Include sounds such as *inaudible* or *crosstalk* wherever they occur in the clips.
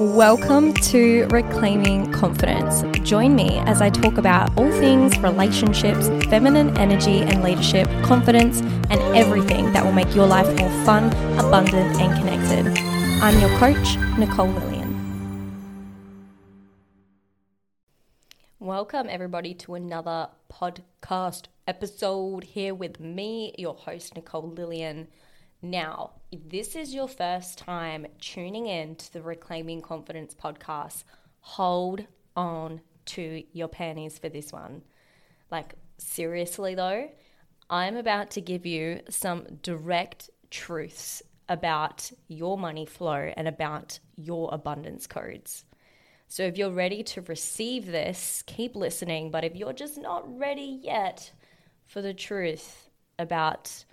Welcome to Reclaiming Confidence. Join me as I talk about all things relationships, feminine energy and leadership, confidence, and everything that will make your life more fun, abundant, and connected. I'm your coach, Nicole Lillian. Welcome, everybody, to another podcast episode here with me, your host, Nicole Lillian. Now, if this is your first time tuning in to the Reclaiming Confidence podcast, hold on to your panties for this one. Like, seriously though, I'm about to give you some direct truths about your money flow and about your abundance codes. So, if you're ready to receive this, keep listening. But if you're just not ready yet for the truth about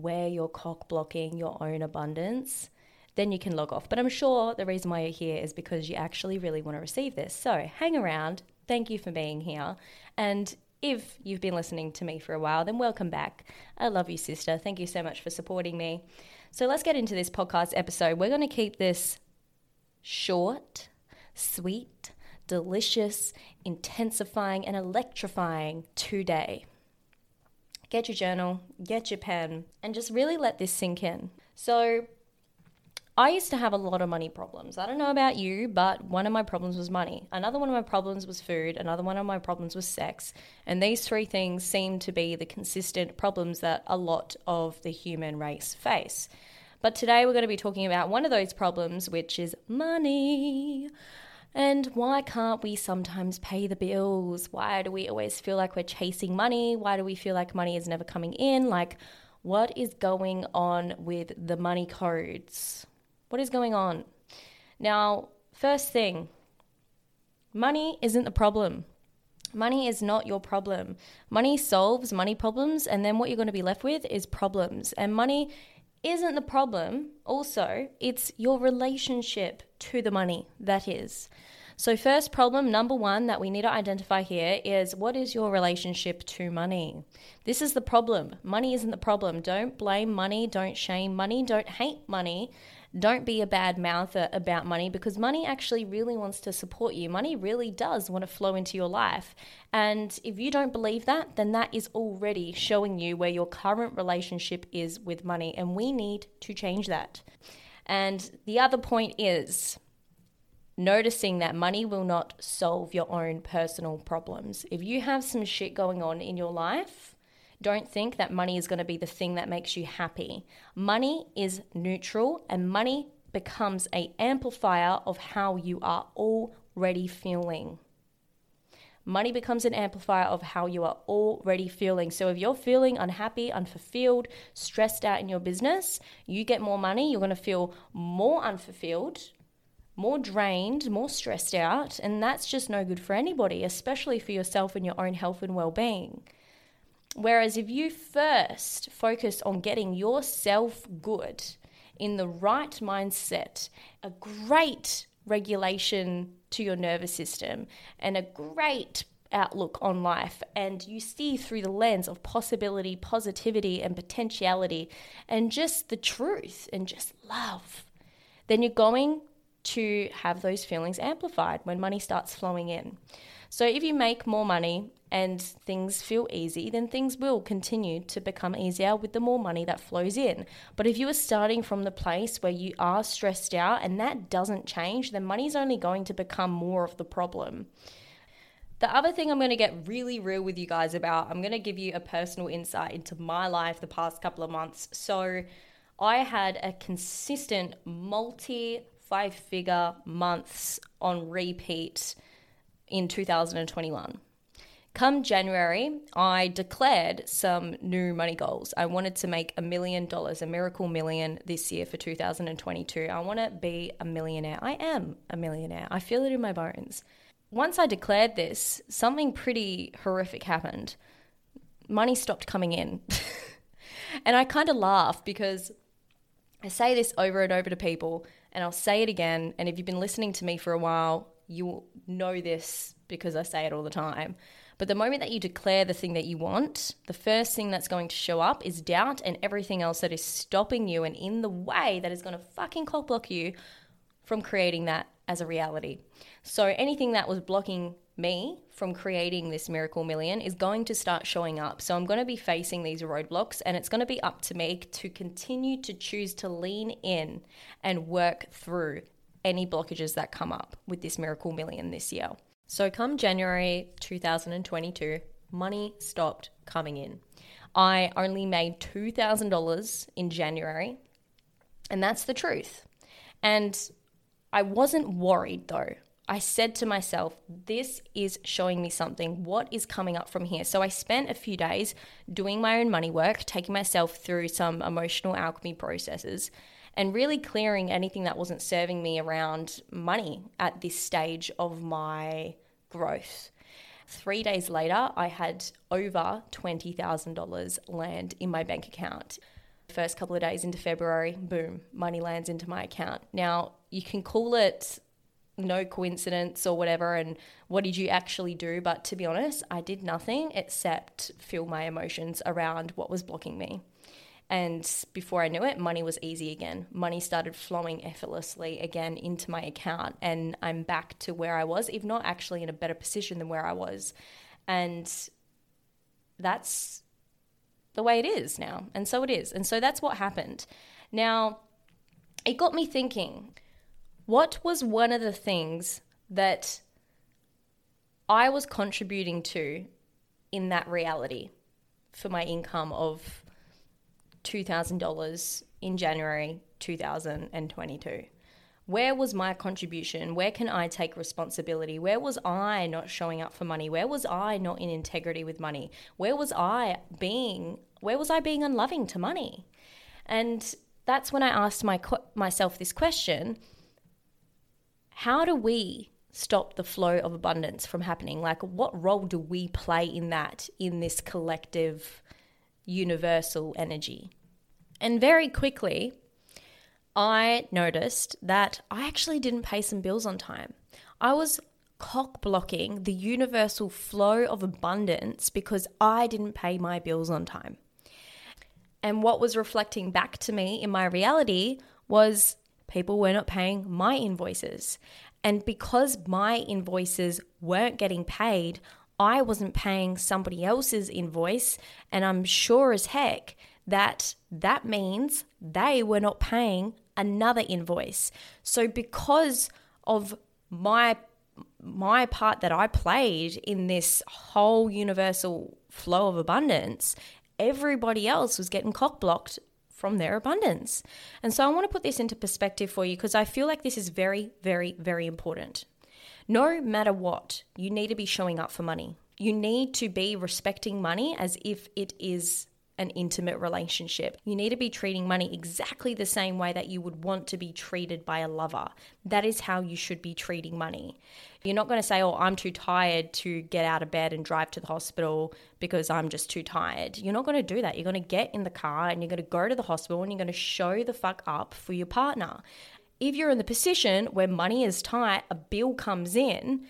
where you're cock blocking your own abundance, then you can log off. But I'm sure the reason why you're here is because you actually really want to receive this. So hang around. Thank you for being here. And if you've been listening to me for a while, then welcome back. I love you, sister. Thank you so much for supporting me. So let's get into this podcast episode. We're going to keep this short, sweet, delicious, intensifying, and electrifying today get your journal, get your pen, and just really let this sink in. So, I used to have a lot of money problems. I don't know about you, but one of my problems was money. Another one of my problems was food. Another one of my problems was sex. And these three things seem to be the consistent problems that a lot of the human race face. But today we're going to be talking about one of those problems, which is money. And why can't we sometimes pay the bills? Why do we always feel like we're chasing money? Why do we feel like money is never coming in? Like, what is going on with the money codes? What is going on? Now, first thing, money isn't the problem. Money is not your problem. Money solves money problems, and then what you're going to be left with is problems. And money isn't the problem. Also, it's your relationship to the money that is. So, first problem, number one, that we need to identify here is what is your relationship to money? This is the problem. Money isn't the problem. Don't blame money. Don't shame money. Don't hate money. Don't be a bad mouther about money because money actually really wants to support you. Money really does want to flow into your life. And if you don't believe that, then that is already showing you where your current relationship is with money. And we need to change that. And the other point is, noticing that money will not solve your own personal problems. If you have some shit going on in your life, don't think that money is going to be the thing that makes you happy. Money is neutral and money becomes a amplifier of how you are already feeling. Money becomes an amplifier of how you are already feeling. So if you're feeling unhappy, unfulfilled, stressed out in your business, you get more money, you're going to feel more unfulfilled, more drained, more stressed out, and that's just no good for anybody, especially for yourself and your own health and well-being. Whereas if you first focus on getting yourself good in the right mindset, a great regulation to your nervous system, and a great outlook on life, and you see through the lens of possibility, positivity, and potentiality, and just the truth and just love, then you're going to have those feelings amplified when money starts flowing in. So if you make more money and things feel easy, then things will continue to become easier with the more money that flows in. But if you are starting from the place where you are stressed out and that doesn't change, then money's only going to become more of the problem. The other thing I'm going to get really real with you guys about, I'm going to give you a personal insight into my life the past couple of months. So, I had a consistent multi five figure months on repeat in 2021. Come January, I declared some new money goals. I wanted to make a million dollars, a miracle million this year for 2022. I want to be a millionaire. I am a millionaire. I feel it in my bones. Once I declared this, something pretty horrific happened. Money stopped coming in. *laughs* and I kind of laugh because I say this over and over to people and I'll say it again. And if you've been listening to me for a while, you'll know this because I say it all the time. But the moment that you declare the thing that you want, the first thing that's going to show up is doubt and everything else that is stopping you and in the way that is going to fucking cock block you from creating that as a reality. So anything that was blocking me from creating this miracle million is going to start showing up. So I'm going to be facing these roadblocks and it's going to be up to me to continue to choose to lean in and work through any blockages that come up with this miracle million this year. So come January 2022, money stopped coming in. I only made $2,000 in January, and that's the truth. And I wasn't worried though. I said to myself, this is showing me something. What is coming up from here? So I spent a few days doing my own money work, taking myself through some emotional alchemy processes, and really clearing anything that wasn't serving me around money at this stage of my growth. Three days later, I had over $20,000 land in my bank account. First couple of days into February, boom, money lands into my account. Now, you can call it no coincidence or whatever, and what did you actually do? But to be honest, I did nothing except feel my emotions around what was blocking me. And before I knew it, money was easy again. Money started flowing effortlessly again into my account. And I'm back to where I was, if not actually in a better position than where I was. And that's the way it is now. And so it is. And so that's what happened. Now, it got me thinking what was one of the things that I was contributing to in that reality for my income of $2,000 in January 2022. Where was my contribution? Where can I take responsibility? Where was I not showing up for money? Where was I not in integrity with money? Where was I being where was I being unloving to money? And that's when I asked my myself this question, how do we stop the flow of abundance from happening? Like what role do we play in that in this collective universal energy? And very quickly, I noticed that I actually didn't pay some bills on time. I was cock blocking the universal flow of abundance because I didn't pay my bills on time. And what was reflecting back to me in my reality was people were not paying my invoices. And because my invoices weren't getting paid, I wasn't paying somebody else's invoice. And I'm sure as heck that that means they were not paying another invoice. So because of my my part that I played in this whole universal flow of abundance, everybody else was getting cock blocked from their abundance. And so I want to put this into perspective for you because I feel like this is very, very, very important. No matter what, you need to be showing up for money. You need to be respecting money as if it is an intimate relationship. You need to be treating money exactly the same way that you would want to be treated by a lover. That is how you should be treating money. You're not going to say, Oh, I'm too tired to get out of bed and drive to the hospital because I'm just too tired. You're not going to do that. You're going to get in the car and you're going to go to the hospital and you're going to show the fuck up for your partner. If you're in the position where money is tight, a bill comes in,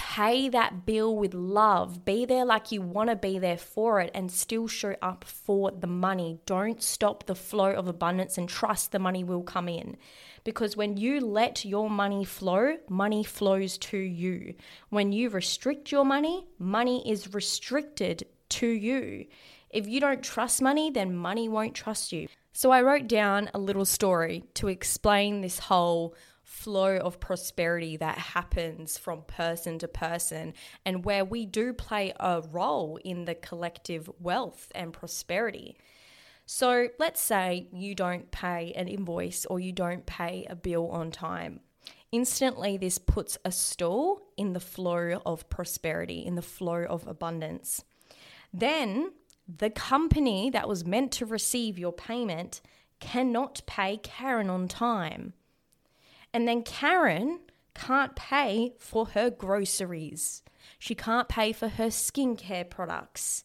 pay that bill with love. Be there like you want to be there for it and still show up for the money. Don't stop the flow of abundance and trust the money will come in. Because when you let your money flow, money flows to you. When you restrict your money, money is restricted to you. If you don't trust money, then money won't trust you. So I wrote down a little story to explain this whole flow of prosperity that happens from person to person and where we do play a role in the collective wealth and prosperity. So let's say you don't pay an invoice or you don't pay a bill on time. Instantly, this puts a stall in the flow of prosperity, in the flow of abundance. Then the company that was meant to receive your payment cannot pay Karen on time. And then Karen can't pay for her groceries. She can't pay for her skincare products.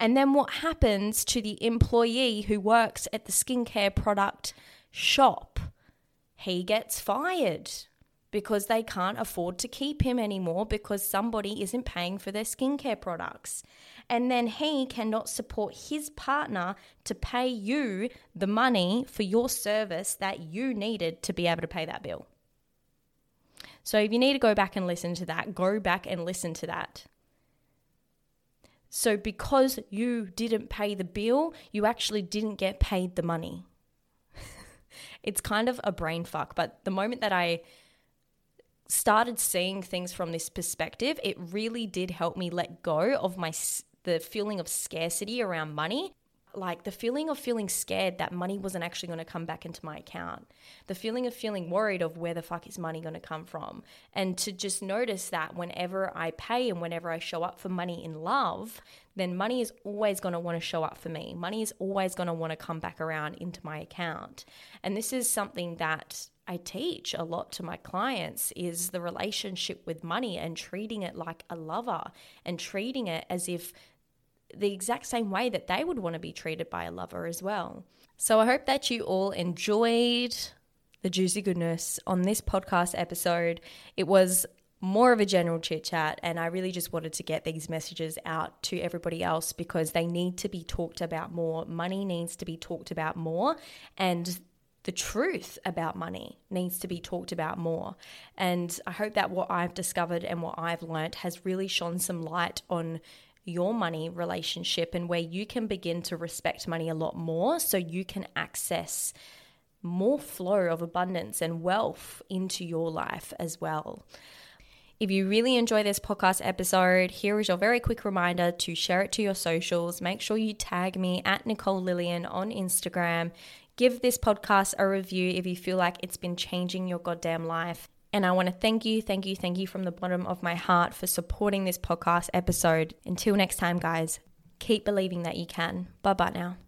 And then what happens to the employee who works at the skincare product shop? He gets fired because they can't afford to keep him anymore because somebody isn't paying for their skincare products. And then he cannot support his partner to pay you the money for your service that you needed to be able to pay that bill. So if you need to go back and listen to that, go back and listen to that. So because you didn't pay the bill, you actually didn't get paid the money. *laughs* it's kind of a brain fuck, but the moment that I started seeing things from this perspective, it really did help me let go of my the feeling of scarcity around money like the feeling of feeling scared that money wasn't actually going to come back into my account, the feeling of feeling worried of where the fuck is money going to come from, and to just notice that whenever I pay and whenever I show up for money in love, then money is always going to want to show up for me. Money is always going to want to come back around into my account. And this is something that I teach a lot to my clients is the relationship with money and treating it like a lover and treating it as if the exact same way that they would want to be treated by a lover as well. So I hope that you all enjoyed the juicy goodness on this podcast episode. It was more of a general chit chat, and I really just wanted to get these messages out to everybody else because they need to be talked about more. Money needs to be talked about more, and the truth about money needs to be talked about more. And I hope that what I've discovered and what I've learnt has really shone some light on your money relationship and where you can begin to respect money a lot more so you can access more flow of abundance and wealth into your life as well. If you really enjoy this podcast episode, here is your very quick reminder to share it to your socials. Make sure you tag me at Nicole Lillian on Instagram. Give this podcast a review if you feel like it's been changing your goddamn life. And I want to thank you, thank you, thank you from the bottom of my heart for supporting this podcast episode. Until next time, guys, keep believing that you can. Bye bye now.